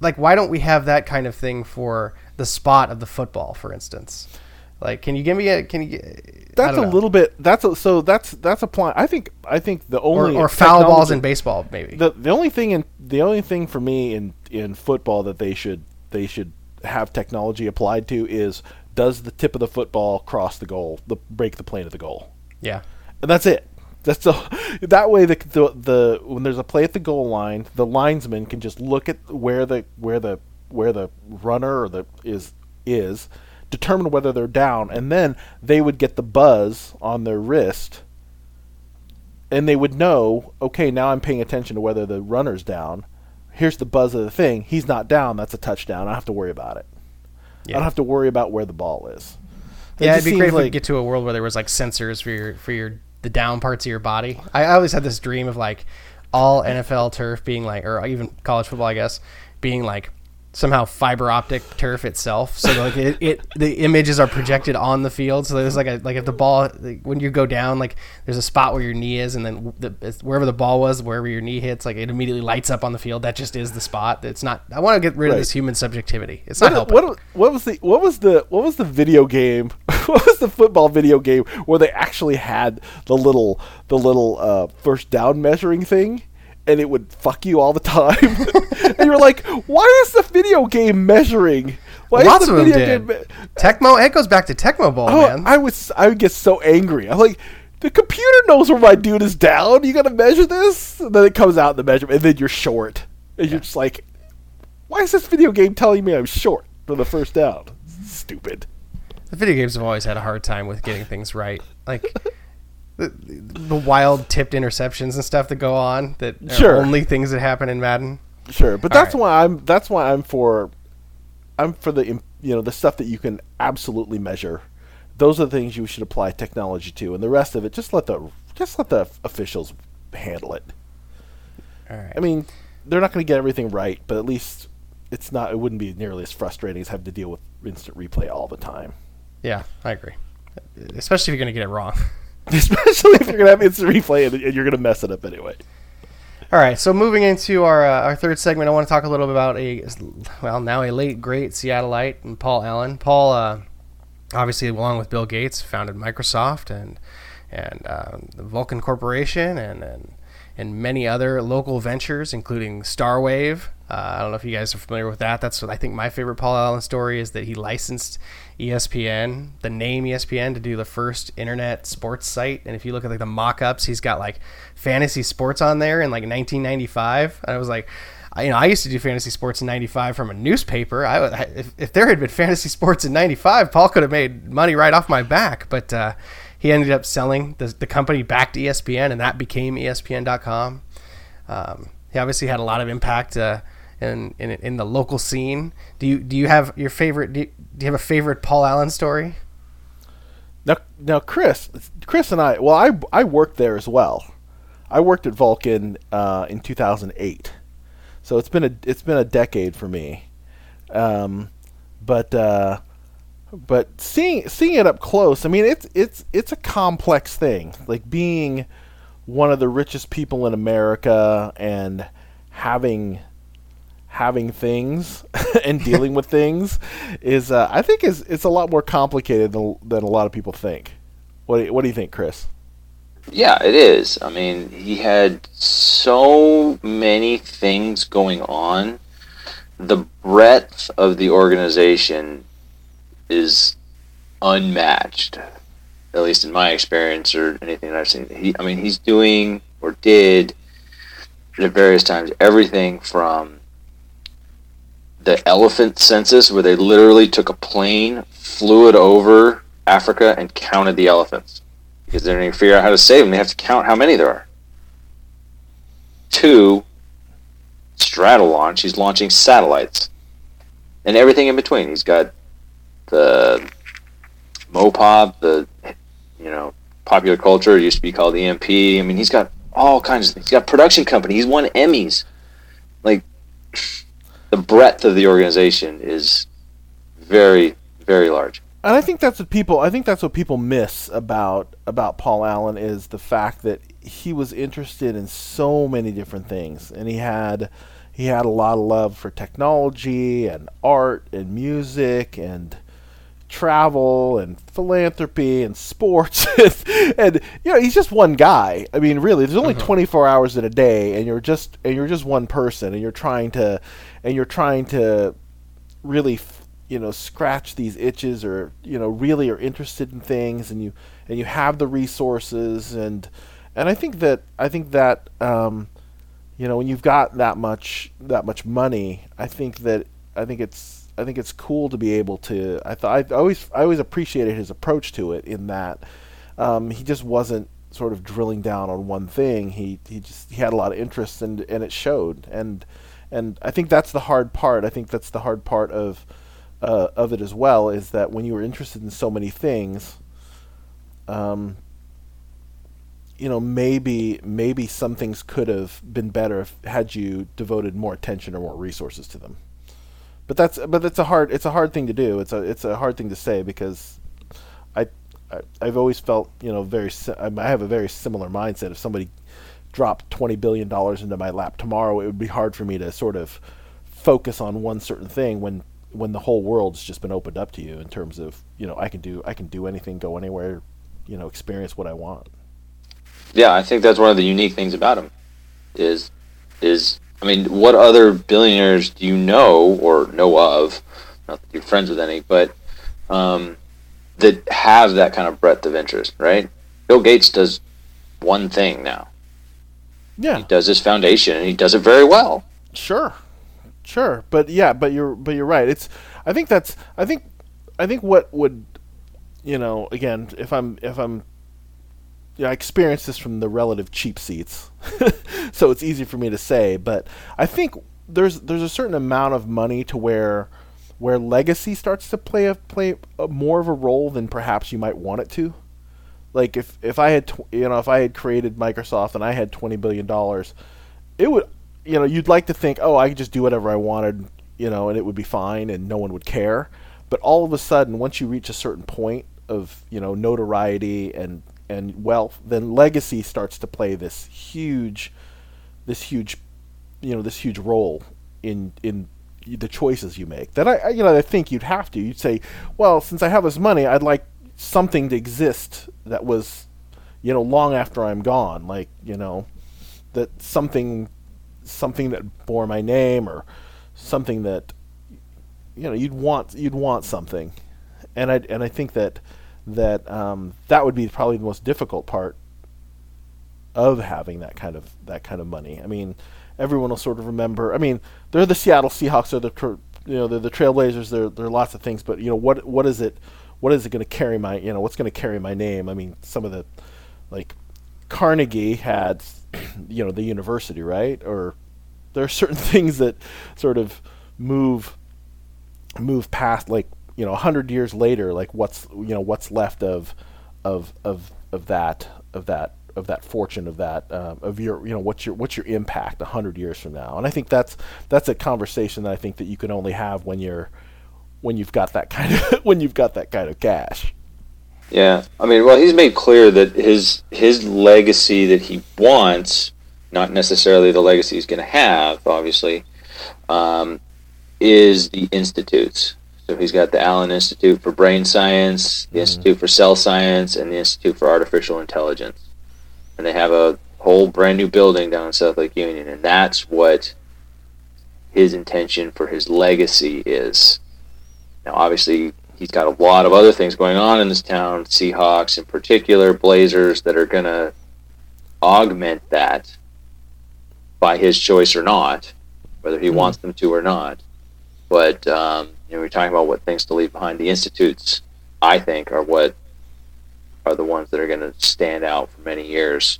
A: like, why don't we have that kind of thing for the spot of the football, for instance? Like, can you give me a? Can you?
B: That's a
A: know.
B: little bit. That's a, so that's that's a point. I think I think the only
A: or foul balls in baseball, maybe.
B: the the only thing in the only thing for me in in football that they should they should have technology applied to is does the tip of the football cross the goal, the break the plane of the goal.
A: yeah,
B: and that's it. That's the that way the, the the when there's a play at the goal line, the linesman can just look at where the where the where the runner or the is is, determine whether they're down, and then they would get the buzz on their wrist, and they would know, okay, now I'm paying attention to whether the runner's down. Here's the buzz of the thing. He's not down. That's a touchdown. I don't have to worry about it. I don't have to worry about where the ball is. It
A: yeah, it'd be great if we could get to a world where there was like sensors for your for your the down parts of your body. I, always had this dream of like all NFL turf being like, or even college football, I guess, being like somehow fiber optic turf itself. So like it, it the images are projected on the field. So there's like a like if the ball like, when you go down, like there's a spot where your knee is, and then the, it's wherever the ball was, wherever your knee hits, like it immediately lights up on the field. That just is the spot. It's not. I want to get rid of this human subjectivity. It's not
B: What,
A: helping.
B: what, what was the what was the what was the video game? what was the football video game where they actually had the little the little uh, first down measuring thing, and it would fuck you all the time, and you're like, why is the video game measuring? Why is
A: Lots
B: the
A: of them did.
B: game me-
A: Tecmo. It goes back to Tecmo Bowl,
B: Oh,
A: man.
B: I was I would get so angry. I'm like. The computer knows where my dude is down. You gotta measure this, and then it comes out in the measurement, and then you're short, and you're just like, "Why is this video game telling me I'm short for the first down?" Stupid.
A: The video games have always had a hard time with getting things right. Like the, the wild tipped interceptions and stuff that go on that are
B: Sure.
A: only things that happen in Madden.
B: Sure, but
A: All
B: that's
A: right.
B: why I'm that's why I'm for I'm for the im- you know the stuff that you can absolutely measure. Those are the things you should apply technology to, and the rest of it just let the just let the officials handle it.
A: All right.
B: I mean, they're not going to get everything right, but at least it's not. It wouldn't be nearly as frustrating as having to deal with instant replay all the time.
A: Yeah, I agree. Especially if you're going to get it wrong.
B: Especially if you're going to have instant replay and, and you're going to mess it up anyway.
A: All right, so moving into our uh, our third segment, I want to talk a little bit about a well now a late great Seattleite and Paul Allen. Paul, uh, obviously, along with Bill Gates, founded Microsoft and and uh, the Vulcan Corporation and, and and many other local ventures, including Starwave. Uh, I don't know if you guys are familiar with that. That's what I think my favorite Paul Allen story is that he licensed ESPN, the name ESPN, to do the first internet sports site. And if you look at like the mock-ups, he's got like fantasy sports on there in like 1995. And I was like, you know, I used to do fantasy sports in '95 from a newspaper. I, if, if there had been fantasy sports in '95, Paul could have made money right off my back. But uh, he ended up selling the, the company back to ESPN, and that became ESPN.com. Um, he obviously had a lot of impact uh, in, in in the local scene. Do you do you have your favorite? Do you, do you have a favorite Paul Allen story?
B: Now, now, Chris, Chris and I. Well, I I worked there as well. I worked at Vulcan uh, in 2008, so it's been a it's been a decade for me. Um, but uh, but seeing seeing it up close, I mean, it's it's it's a complex thing. Like being one of the richest people in America and having having things and dealing with things is uh, I think is it's a lot more complicated than, than a lot of people think. What do you, what do you think, Chris?
C: Yeah, it is. I mean, he had so many things going on. The breadth of the organization is unmatched, at least in my experience or anything that I've seen. He, I mean, he's doing or did at various times everything from the elephant census, where they literally took a plane, flew it over Africa, and counted the elephants because going to figure out how to save them. They have to count how many there are. Two, Stratolaunch. He's launching satellites and everything in between. He's got the Mopop, the you know popular culture. Used to be called EMP. I mean, he's got all kinds of things. He's got production company. He's won Emmys. Like the breadth of the organization is very very large.
B: And I think that's what people I think that's what people miss about about Paul Allen is the fact that he was interested in so many different things. And he had he had a lot of love for technology and art and music and travel and philanthropy and sports. And, and, you know he's just one guy. I mean really there's only mm-hmm. 24 hours in a day and you're just and you're just one person and you're trying to and you're trying to really you know scratch these itches or you know really are interested in things and you and you have the resources and and I think that I think that um, you know when you've got that much that much money I think that I think it's I think it's cool to be able to I thought I always I always appreciated his approach to it in that um, he just wasn't sort of drilling down on one thing. He he just he had a lot of interest and and it showed. And and I think that's the hard part I think that's the hard part of uh, of it as well is that when you were interested in so many things, um, you know, maybe maybe some things could have been better if had you devoted more attention or more resources to them. But that's but that's a hard it's a hard thing to do. It's a it's a hard thing to say because I, I I've always felt you know very I have a very similar mindset. If somebody dropped twenty billion dollars into my lap tomorrow, it would be hard for me to sort of focus on one certain thing when when the whole world's just been opened up to you in terms of you know I can do I can do anything, go anywhere, you know, experience what I want.
C: Yeah, I think that's one of the unique things about him. Is is I mean, what other billionaires do you know or know of? Not that you're friends with any, but um, that have that kind of breadth of interest, right? Bill Gates does one thing now.
B: Yeah,
C: he does his foundation, and he does it very well.
B: Sure, Sure, but yeah, but you're but you're right. It's I think that's I think I think what would you know again if I'm if I'm yeah, I experienced this from the relative cheap seats, so it's easy for me to say. But I think there's there's a certain amount of money to where where legacy starts to play a play a, more of a role than perhaps you might want it to. Like if if I had tw- you know if I had created Microsoft and I had twenty billion dollars, it would you know you'd like to think oh I could just do whatever I wanted you know and it would be fine and no one would care, but all of a sudden once you reach a certain point of you know notoriety and and wealth, then legacy starts to play this huge this huge you know this huge role in in the choices you make. That I, I you know I think you'd have to. You'd say, well, since I have this money, I'd like something to exist that was, you know, long after I'm gone. Like you know, that something something that bore my name or something that you know you'd want you'd want something, and I and I think that that um, that would be probably the most difficult part of having that kind of that kind of money. I mean, everyone will sort of remember. I mean, they're the Seattle Seahawks, they're the you know they're the Trailblazers. There are lots of things, but you know what what is it? What is it going to carry my you know what's going to carry my name? I mean, some of the like Carnegie had you know the university, right? Or there are certain things that sort of move move past like you know a hundred years later like what's you know what's left of of of of that of that of that fortune of that um, of your you know what's your what's your impact a hundred years from now and I think that's that's a conversation that I think that you can only have when you're when you've got that kind of when you've got that kind of cash
C: yeah I mean well he's made clear that his his legacy that he wants not necessarily the legacy he's going to have obviously um, is the institutes so he's got the Allen Institute for Brain Science, the mm-hmm. Institute for Cell Science, and the Institute for Artificial Intelligence and they have a whole brand new building down in South Lake Union, and that's what his intention for his legacy is. Now, obviously, he's got a lot of other things going on in this town, Seahawks in particular, Blazers, that are going to augment that by his choice or not, whether he mm-hmm. wants them to or not. But um, you know, we're talking about what things to leave behind. The institutes, I think, are what are the ones that are going to stand out for many years.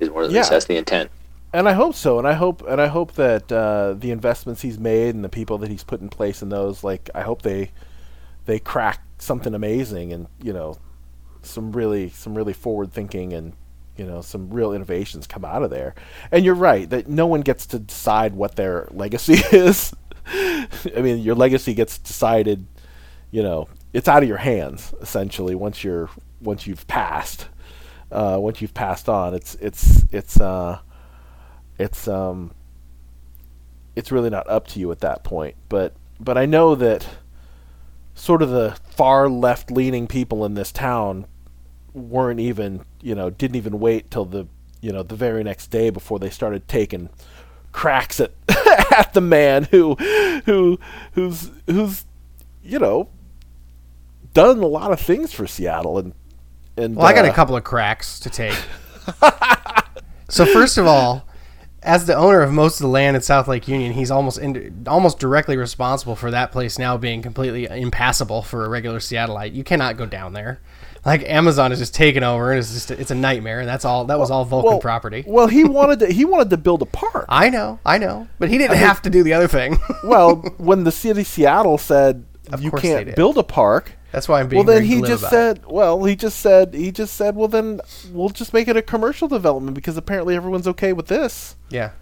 C: Is one of yeah. that's the intent.
B: And I hope so, and I hope and I hope that uh, the investments he's made and the people that he's put in place in those, like I hope they they crack something amazing and you know some really some really forward thinking and you know some real innovations come out of there. And you're right that no one gets to decide what their legacy is. I mean, your legacy gets decided, you know, it's out of your hands essentially once you're once you've passed, uh, once you've passed on, it's it's it's uh, it's um, it's really not up to you at that point. But but I know that sort of the far left leaning people in this town weren't even you know didn't even wait till the you know the very next day before they started taking cracks at at the man who who who's who's you know done a lot of things for Seattle and and
A: well, uh, I got a uh, couple of cracks to take. so first of all, as the owner of most of the land in South Lake Union, he's almost in, almost directly responsible for that place now being completely impassable for a regular Seattleite. You cannot go down there. Like Amazon is just taken over, and it's just it's a nightmare. And that's all. That was all Vulcan
B: well,
A: property.
B: Well, he wanted to he wanted to build a park.
A: I know, I know, but he didn't I have mean, to do the other thing.
B: well, when the city of Seattle said of you can't build a park,
A: that's why I'm being.
B: Well, then he just said. It. Well, he just said. He just said. Well, then we'll just make it a commercial development because apparently everyone's okay with this.
A: Yeah.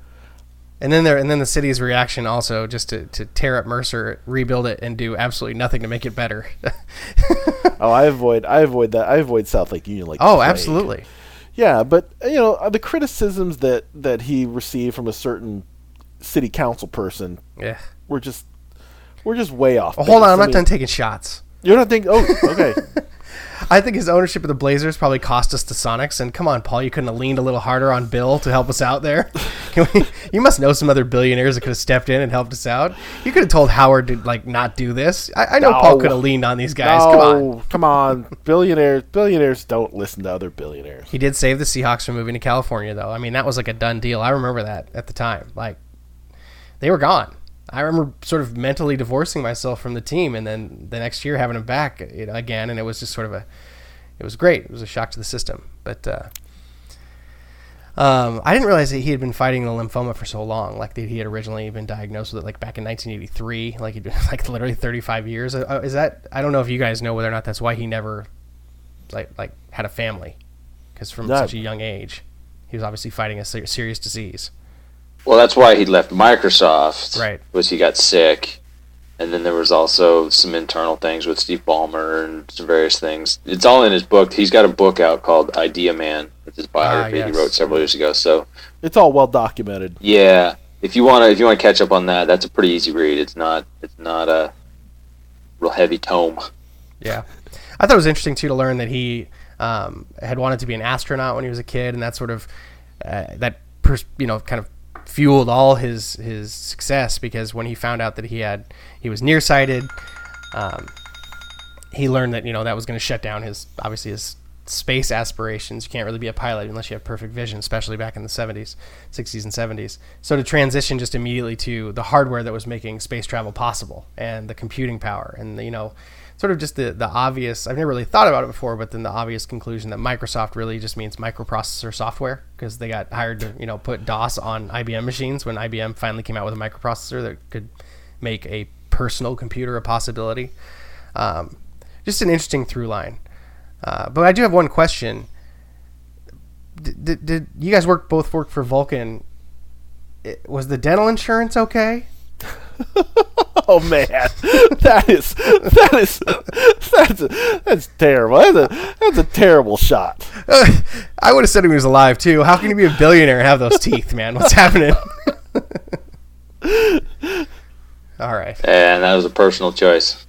A: And then there, and then the city's reaction also just to, to tear up Mercer, rebuild it, and do absolutely nothing to make it better.
B: oh, I avoid, I avoid that. I avoid South Lake Union like.
A: Oh, absolutely.
B: Yeah, but you know uh, the criticisms that that he received from a certain city council person.
A: Yeah.
B: Were just, we're just way off.
A: Well, hold on, I'm I not mean, done taking shots.
B: You're not thinking. Oh, okay.
A: I think his ownership of the Blazers probably cost us the Sonics. And come on, Paul, you couldn't have leaned a little harder on Bill to help us out there. We, you must know some other billionaires that could have stepped in and helped us out. You could have told Howard to like not do this. I, I know no. Paul could have leaned on these guys. No, come on,
B: come on, billionaires. Billionaires don't listen to other billionaires.
A: He did save the Seahawks from moving to California, though. I mean, that was like a done deal. I remember that at the time. Like they were gone. I remember sort of mentally divorcing myself from the team, and then the next year having him back you know, again, and it was just sort of a, it was great. It was a shock to the system, but uh, um, I didn't realize that he had been fighting the lymphoma for so long. Like that he had originally been diagnosed with it, like back in 1983. Like he'd been like literally 35 years. Uh, is that? I don't know if you guys know whether or not that's why he never, like, like had a family. because from
B: No.
A: such a young age, he was obviously fighting a ser- serious disease.
C: Well, that's why he left Microsoft.
A: Right.
C: Was he got sick, and then there was also some internal things with Steve Ballmer and some various things. It's all in his book. He's got a book out called Idea Man. It's his biography
A: Ah, yes.
C: he wrote several years ago. So
B: It's all well documented.
C: yeah, if you want to, if you want to catch up on that, that's a pretty easy read. It's not, it's not a real heavy tome.
A: Yeah, I thought it was interesting too to learn that he um, had wanted to be an astronaut when he was a kid, and that sort of uh, that pers- you know kind of fueled all his his success because when he found out that he had he was nearsighted, um, he learned that you know that was going to shut down his obviously his space aspirations. You can't really be a pilot unless you have perfect vision, especially back in the 70s, 60s, and 70s. So to transition just immediately to the hardware that was making space travel possible and the computing power and the, you know sort of just the, the obvious i've never really thought about it before but then the obvious conclusion that microsoft really just means microprocessor software because they got hired to you know put dos on ibm machines when ibm finally came out with a microprocessor that could make a personal computer a possibility. Um, just an interesting through line. Uh, but i do have one question. Did, did, did you guys work both work for vulcan. It- was the dental insurance okay
B: Oh man, that is that is that's that's terrible. That's a that's a terrible shot.
A: I would have said he was alive too. How can you be a billionaire and have those teeth, man? What's happening? All right.
C: And that was a personal choice.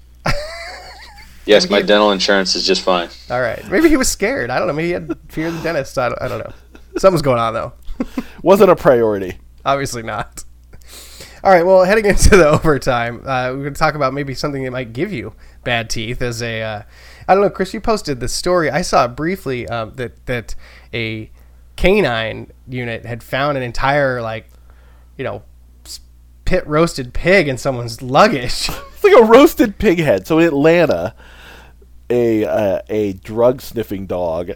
C: yes, my dental insurance is just fine.
A: All right. Maybe he was scared. I don't know. Maybe he had fear of the dentist. I don't, I don't know. Something's going on though.
B: Wasn't a priority.
A: Obviously not. All right. Well, heading into the overtime, uh, we're going to talk about maybe something that might give you bad teeth. As a, uh, I don't know, Chris, you posted the story. I saw briefly um, that that a canine unit had found an entire like, you know, pit roasted pig in someone's luggage.
B: It's like a roasted pig head. So in Atlanta, a uh, a drug sniffing dog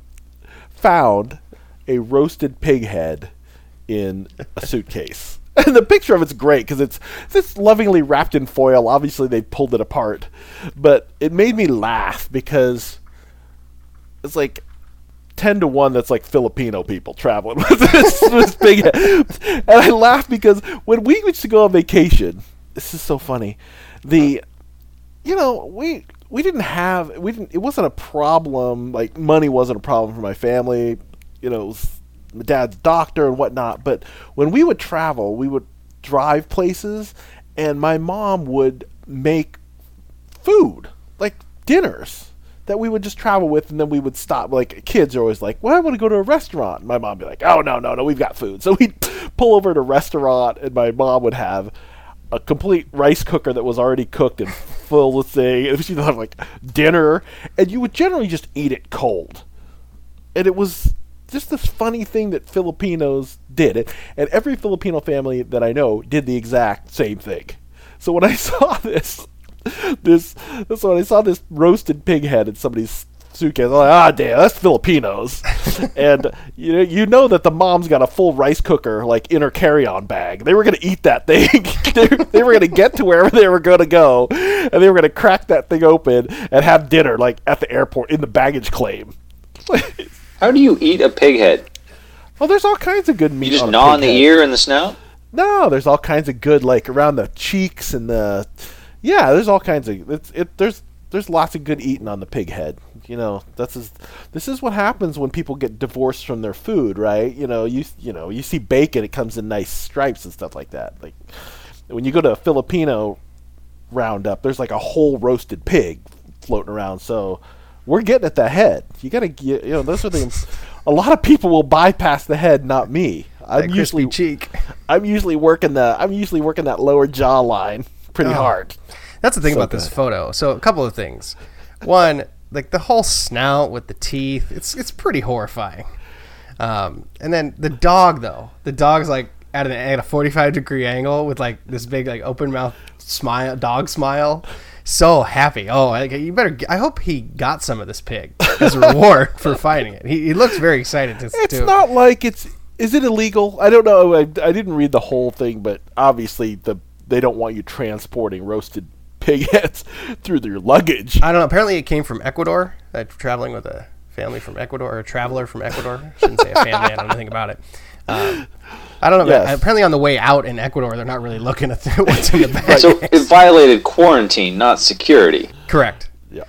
B: found a roasted pig head in a suitcase. And the picture of it's great because it's it's lovingly wrapped in foil. Obviously, they pulled it apart, but it made me laugh because it's like ten to one. That's like Filipino people traveling with this, this big. And I laugh because when we used to go on vacation, this is so funny. The you know we we didn't have we didn't it wasn't a problem like money wasn't a problem for my family you know it was my dad's doctor and whatnot but when we would travel we would drive places and my mom would make food like dinners that we would just travel with and then we would stop like kids are always like well i want to go to a restaurant. My mom would be like oh no no no we've got food. So we'd pull over to a restaurant and my mom would have a complete rice cooker that was already cooked and full of thing and she'd have like dinner and you would generally just eat it cold. And it was just this funny thing that Filipinos did. And, every Filipino family that I know did the exact same thing. So when I saw this, this, so when I saw this roasted pig head in somebody's suitcase, I'm like, ah, damn, that's Filipinos. and you know, you know that the mom's got a full rice cooker like in her carry-on bag. They were gonna eat that thing. they, they were gonna get to wherever they were gonna go, and they were gonna crack that thing open and have dinner like at the airport in the baggage claim.
C: How do you eat a pig head?
B: Well, there's all kinds of good meat.
C: You just
B: on
C: gnaw on the
B: head.
C: ear and the snout?
B: No, there's all kinds of good like around the cheeks and the. Yeah, there's all kinds of it's it. There's there's lots of good eating on the pig head. You know, that's is this is what happens when people get divorced from their food, right? You know, you you know you see bacon, it comes in nice stripes and stuff like that. Like when you go to a Filipino roundup, there's like a whole roasted pig floating around. So we're getting at the head. You gotta get you know those are the. A lot of people will bypass the head, not me. I'm usually
A: cheek.
B: I'm usually working the I'm usually working that lower jaw line pretty
A: Oh.
B: hard.
A: That's the thing
B: So
A: about this photo. So a couple of things. One, like the whole snout with the teeth. It's it's pretty horrifying. Um, and then the dog though. The dog's like at an at a 45 degree angle with like this big like open mouth smile, dog smile. So happy. Oh, I, you better. I hope he got some of this pig as a reward for fighting it. He, he looks very excited to.
B: It's
A: to,
B: not like it's is it illegal? I don't know. I, I didn't read the whole thing, but obviously the they don't want you transporting roasted pig heads through their luggage.
A: I don't know. Apparently, it came from Ecuador. Uh, traveling with a family from Ecuador or a traveler from Ecuador. Shouldn't say a family. I don't know anything about it. Um, I don't know. but
B: Yes.
A: Apparently, on the way out in Ecuador, they're not really looking at the, what's in the bag.
C: So it violated quarantine, not security.
A: Correct.
B: Yeah.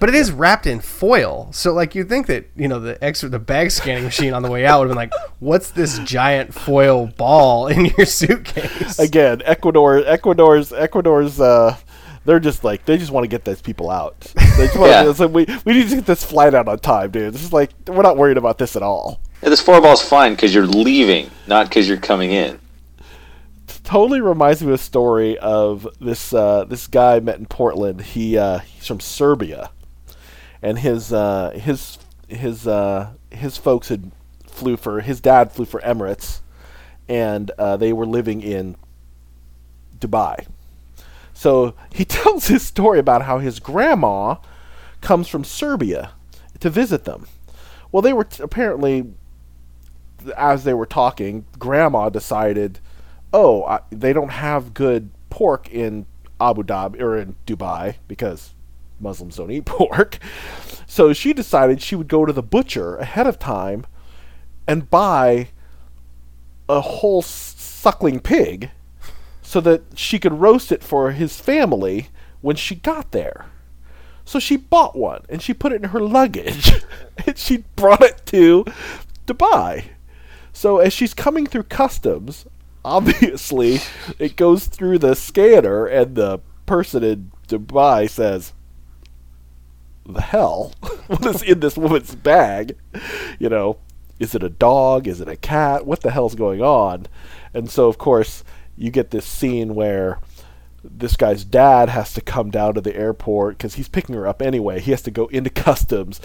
A: But it is wrapped in foil, so like you'd think that you know the extra the bag scanning machine on the way out would have been like, "What's this giant foil ball in your suitcase?"
B: Again, Ecuador, Ecuador's, Ecuador's. Uh, they're just like they just want to get those people out. They just want
C: Yeah.
B: to, it's like, we we need to get this flight out on time, dude. This is like we're not worried about this at all.
C: Yeah, this four ball's fine because you're leaving, not because you're coming in.
B: totally reminds me of a story of this uh, this guy I met in Portland. He uh, he's from Serbia, and his uh, his his uh, his folks had flew for his dad flew for Emirates, and uh, they were living in Dubai. So he tells his story about how his grandma comes from Serbia to visit them. Well, they were t- apparently as they were talking, Grandma decided, oh, I, they don't have good pork in Abu Dhabi or in Dubai because Muslims don't eat pork. So she decided she would go to the butcher ahead of time and buy a whole suckling pig so that she could roast it for his family when she got there. So she bought one and she put it in her luggage and she brought it to Dubai. So as she's coming through customs, obviously it goes through the scanner and the person in Dubai says, "The hell? what is in this woman's bag? You know, is it a dog? Is it a cat? What the hell's going on?" And so of course, you get this scene where this guy's dad has to come down to the airport because he's picking her up anyway. He has to go into customs.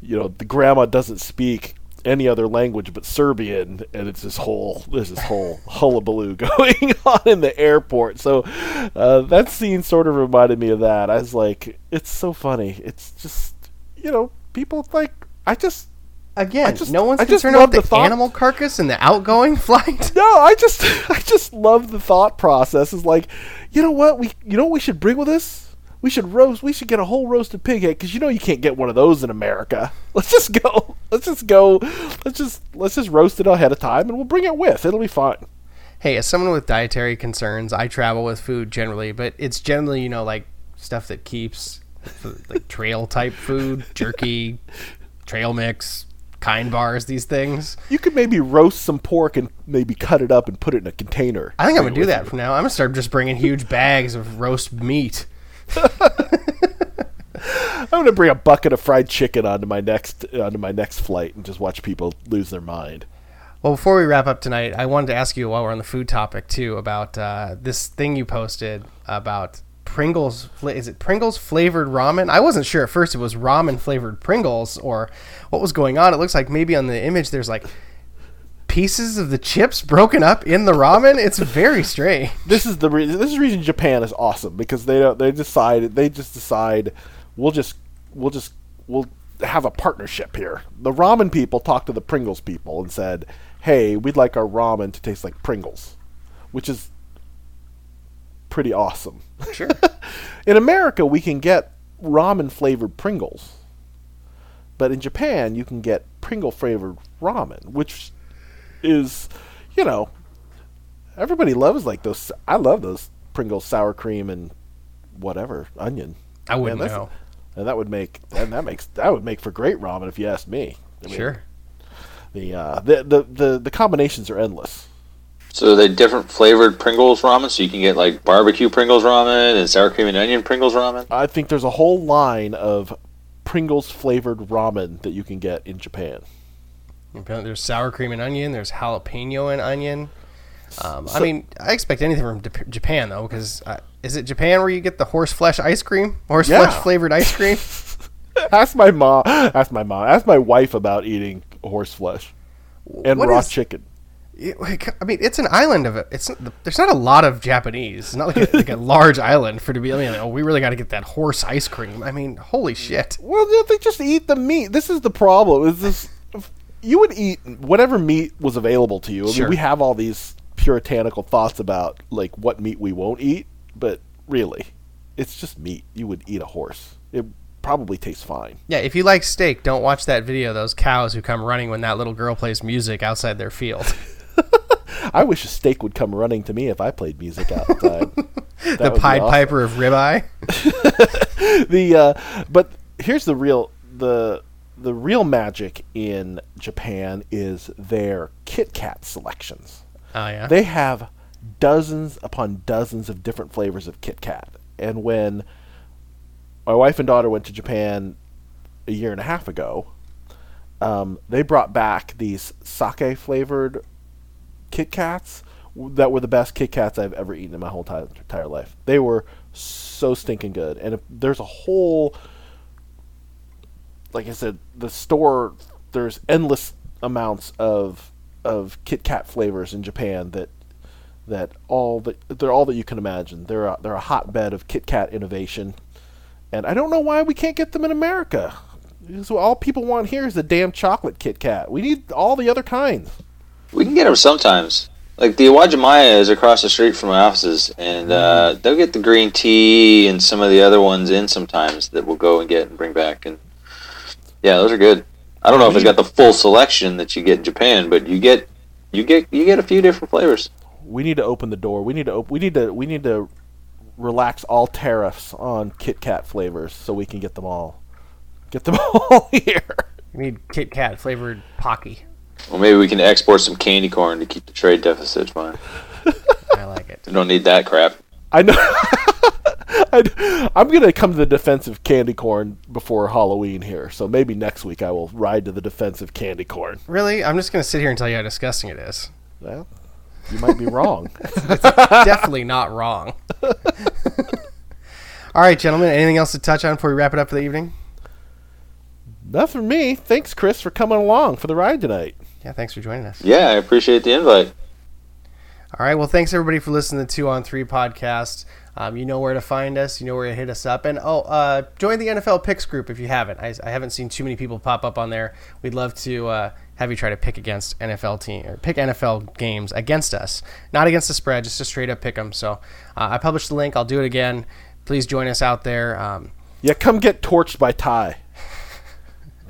B: You know, the grandma doesn't speak any other language but Serbian, and it's this whole there's this whole hullabaloo going on in the airport. So uh, that scene sort of reminded me of that. I was like, it's so funny. It's just you know, people like I just
A: Again,
B: I just-
A: no one's
B: I just
A: concerned about the,
B: the thought-
A: animal carcass and the outgoing flight.
B: no, I just I just love the thought process. Is like, you know what we you know what we should bring with us? We should roast. We should get a whole roasted pig head because you know you can't get one of those in America. Let's just go. Let's just go. Let's just let's just roast it ahead of time and we'll bring it with. It'll be fine.
A: hey, as someone with dietary concerns, I travel with food generally, but it's generally you know like stuff that keeps like trail type food, jerky, trail mix, kind bars, these things.
B: You could maybe roast some pork and maybe cut it up and put it in a container.
A: I think I'm gonna do that from now. I'm gonna start just bringing huge bags of roast meat.
B: I'm gonna bring a bucket of fried chicken onto my next onto my next flight and just watch people lose their mind.
A: Well, before we wrap up tonight, I wanted to ask you while we're on the food topic too about uh, this thing you posted about Pringles. Is it Pringles flavored ramen? I wasn't sure at first it was ramen flavored Pringles or what was going on. It looks like maybe on the image there's like pieces of the chips broken up in the ramen. It's very strange.
B: this is the reason. This is the reason Japan is awesome because they don't. They decide. They just decide. We'll just. We'll just. We'll have a partnership here. The ramen people talked to the Pringles people and said, "Hey, we'd like our ramen to taste like Pringles," which is pretty awesome.
A: Sure.
B: In America, we can get ramen flavored Pringles, but in Japan, you can get Pringle flavored ramen, which is, you know, everybody loves like those. I love those Pringles sour cream and whatever onion.
A: I wouldn't
B: that's-
A: know.
B: And that would make and that makes that would make for great ramen if you ask me. I mean,
A: Sure.
B: The, uh, the the the the combinations are endless.
C: So they're different flavored Pringles ramen. So you can get like barbecue Pringles ramen and sour cream and onion Pringles ramen.
B: I think there's a whole line of Pringles flavored ramen that you can get in Japan.
A: There's sour cream and onion. There's jalapeno and onion. Um, I mean, I expect anything from Japan though, because uh, is it Japan where you get the horse flesh ice cream, horse
B: Yeah.
A: flesh flavored ice cream?
B: ask my mom. Ask my mom. Ask my wife about eating horse flesh and
A: What
B: raw
A: is-
B: chicken.
A: It- like, I mean, it's an island of it. It's there's not a lot of Japanese. It's not like a, like a large island for to be. Like, oh, we really got to get that horse ice cream. I mean, holy shit.
B: Well, they just eat the meat. This is the problem. Is this? You would eat whatever meat was available to you. I
A: Sure.
B: mean, we have all these puritanical thoughts about like what meat we won't eat, but really, it's just meat. You would eat a horse. It probably tastes fine.
A: Yeah, if you like steak, don't watch that video. Those cows who come running when that little girl plays music outside their field.
B: I wish a steak would come running to me if I played music outside.
A: The Pied
B: awesome.
A: Piper of ribeye.
B: the uh, but here's the real the the real magic in Japan is their Kit Kat selections.
A: Oh yeah.
B: They have dozens upon dozens of different flavors of Kit Kat. And when my wife and daughter went to Japan a year and a half ago, um, they brought back these sake flavored Kit Kats that were the best Kit Kats I've ever eaten in my whole ti- entire life. They were so stinking good. And if there's a whole, like I said, the store there's endless amounts of of Kit Kat flavors in Japan that that all that they're all that you can imagine. They're a, they're a hotbed of Kit Kat innovation, and I don't know why we can't get them in America. Because all people want here is the damn chocolate Kit Kat. We need all the other kinds.
C: We can get them sometimes. Like the Uwajimaya is across the street from my offices, and uh, they'll get the green tea and some of the other ones in sometimes that we'll go and get and bring back. And yeah, those are good. I don't know if it's got the full selection that you get in Japan, but you get you get you get a few different flavors.
B: We need to open the door. We need to op- we need to we need to relax all tariffs on Kit Kat flavors so we can get them all. Get them all here.
A: We need Kit Kat flavored Pocky.
C: Well, maybe we can export some candy corn to keep the trade deficit fine.
A: I like it.
C: We don't need that crap.
B: I know. I, I'm going to come to the defense of candy corn before Halloween here, so maybe next week I will ride to the defense of candy corn.
A: Really? I'm just gonna sit here and tell you how disgusting it is.
B: Well, you might be wrong.
A: Definitely not wrong. All right, gentlemen. Anything else to touch on before we wrap it up for the evening?
B: Not for me. Thanks, Chris, for coming along for the ride tonight.
A: Yeah, thanks for joining us.
C: Yeah, I appreciate the invite.
A: All right. Well, thanks everybody for listening to Two on Three podcast. Um, you know where to find us. You know where to hit us up. And oh, uh, join the NFL Picks group if you haven't. I, I haven't seen too many people pop up on there. We'd love to uh, have you try to pick against NFL team or pick NFL games against us, not against the spread, just to straight up pick them. So uh, I published the link. I'll do it again. Please join us out there. Um,
B: Yeah, come get torched by Ty.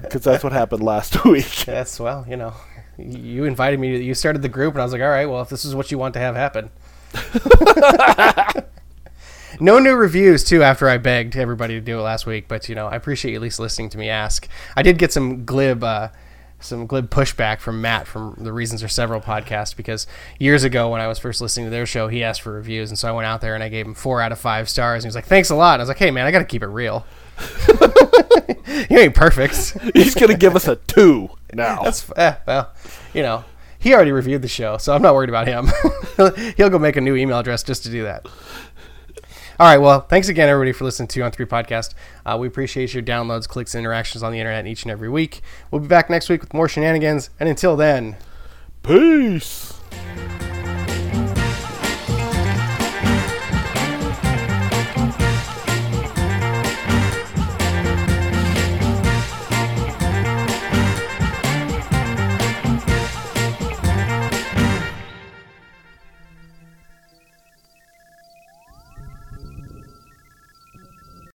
B: Because that's what happened last week.
A: That's well, you know, you invited me. to You started the group, and I was like, all right, well, if this is what you want to have happen. no new reviews too. After I begged everybody to do it last week, but you know, I appreciate you at least listening to me ask. I did get some glib. Uh, some glib pushback from Matt from the Reasons Are Several podcast because years ago when I was first listening to their show, he asked for reviews, and so I went out there and I gave him four out of five stars. And he was like, "Thanks a lot." And I was like, "Hey man, I got to keep it real. you ain't perfect."
B: He's going to give us a two now.
A: That's eh, well, you know, he already reviewed the show, so I'm not worried about him. He'll go make a new email address just to do that. All right. Well, thanks again, everybody, for listening to On Three Podcast. Uh, we appreciate your downloads, clicks, and interactions on the internet each and every week. We'll be back next week with more shenanigans, and until then.
B: Peace.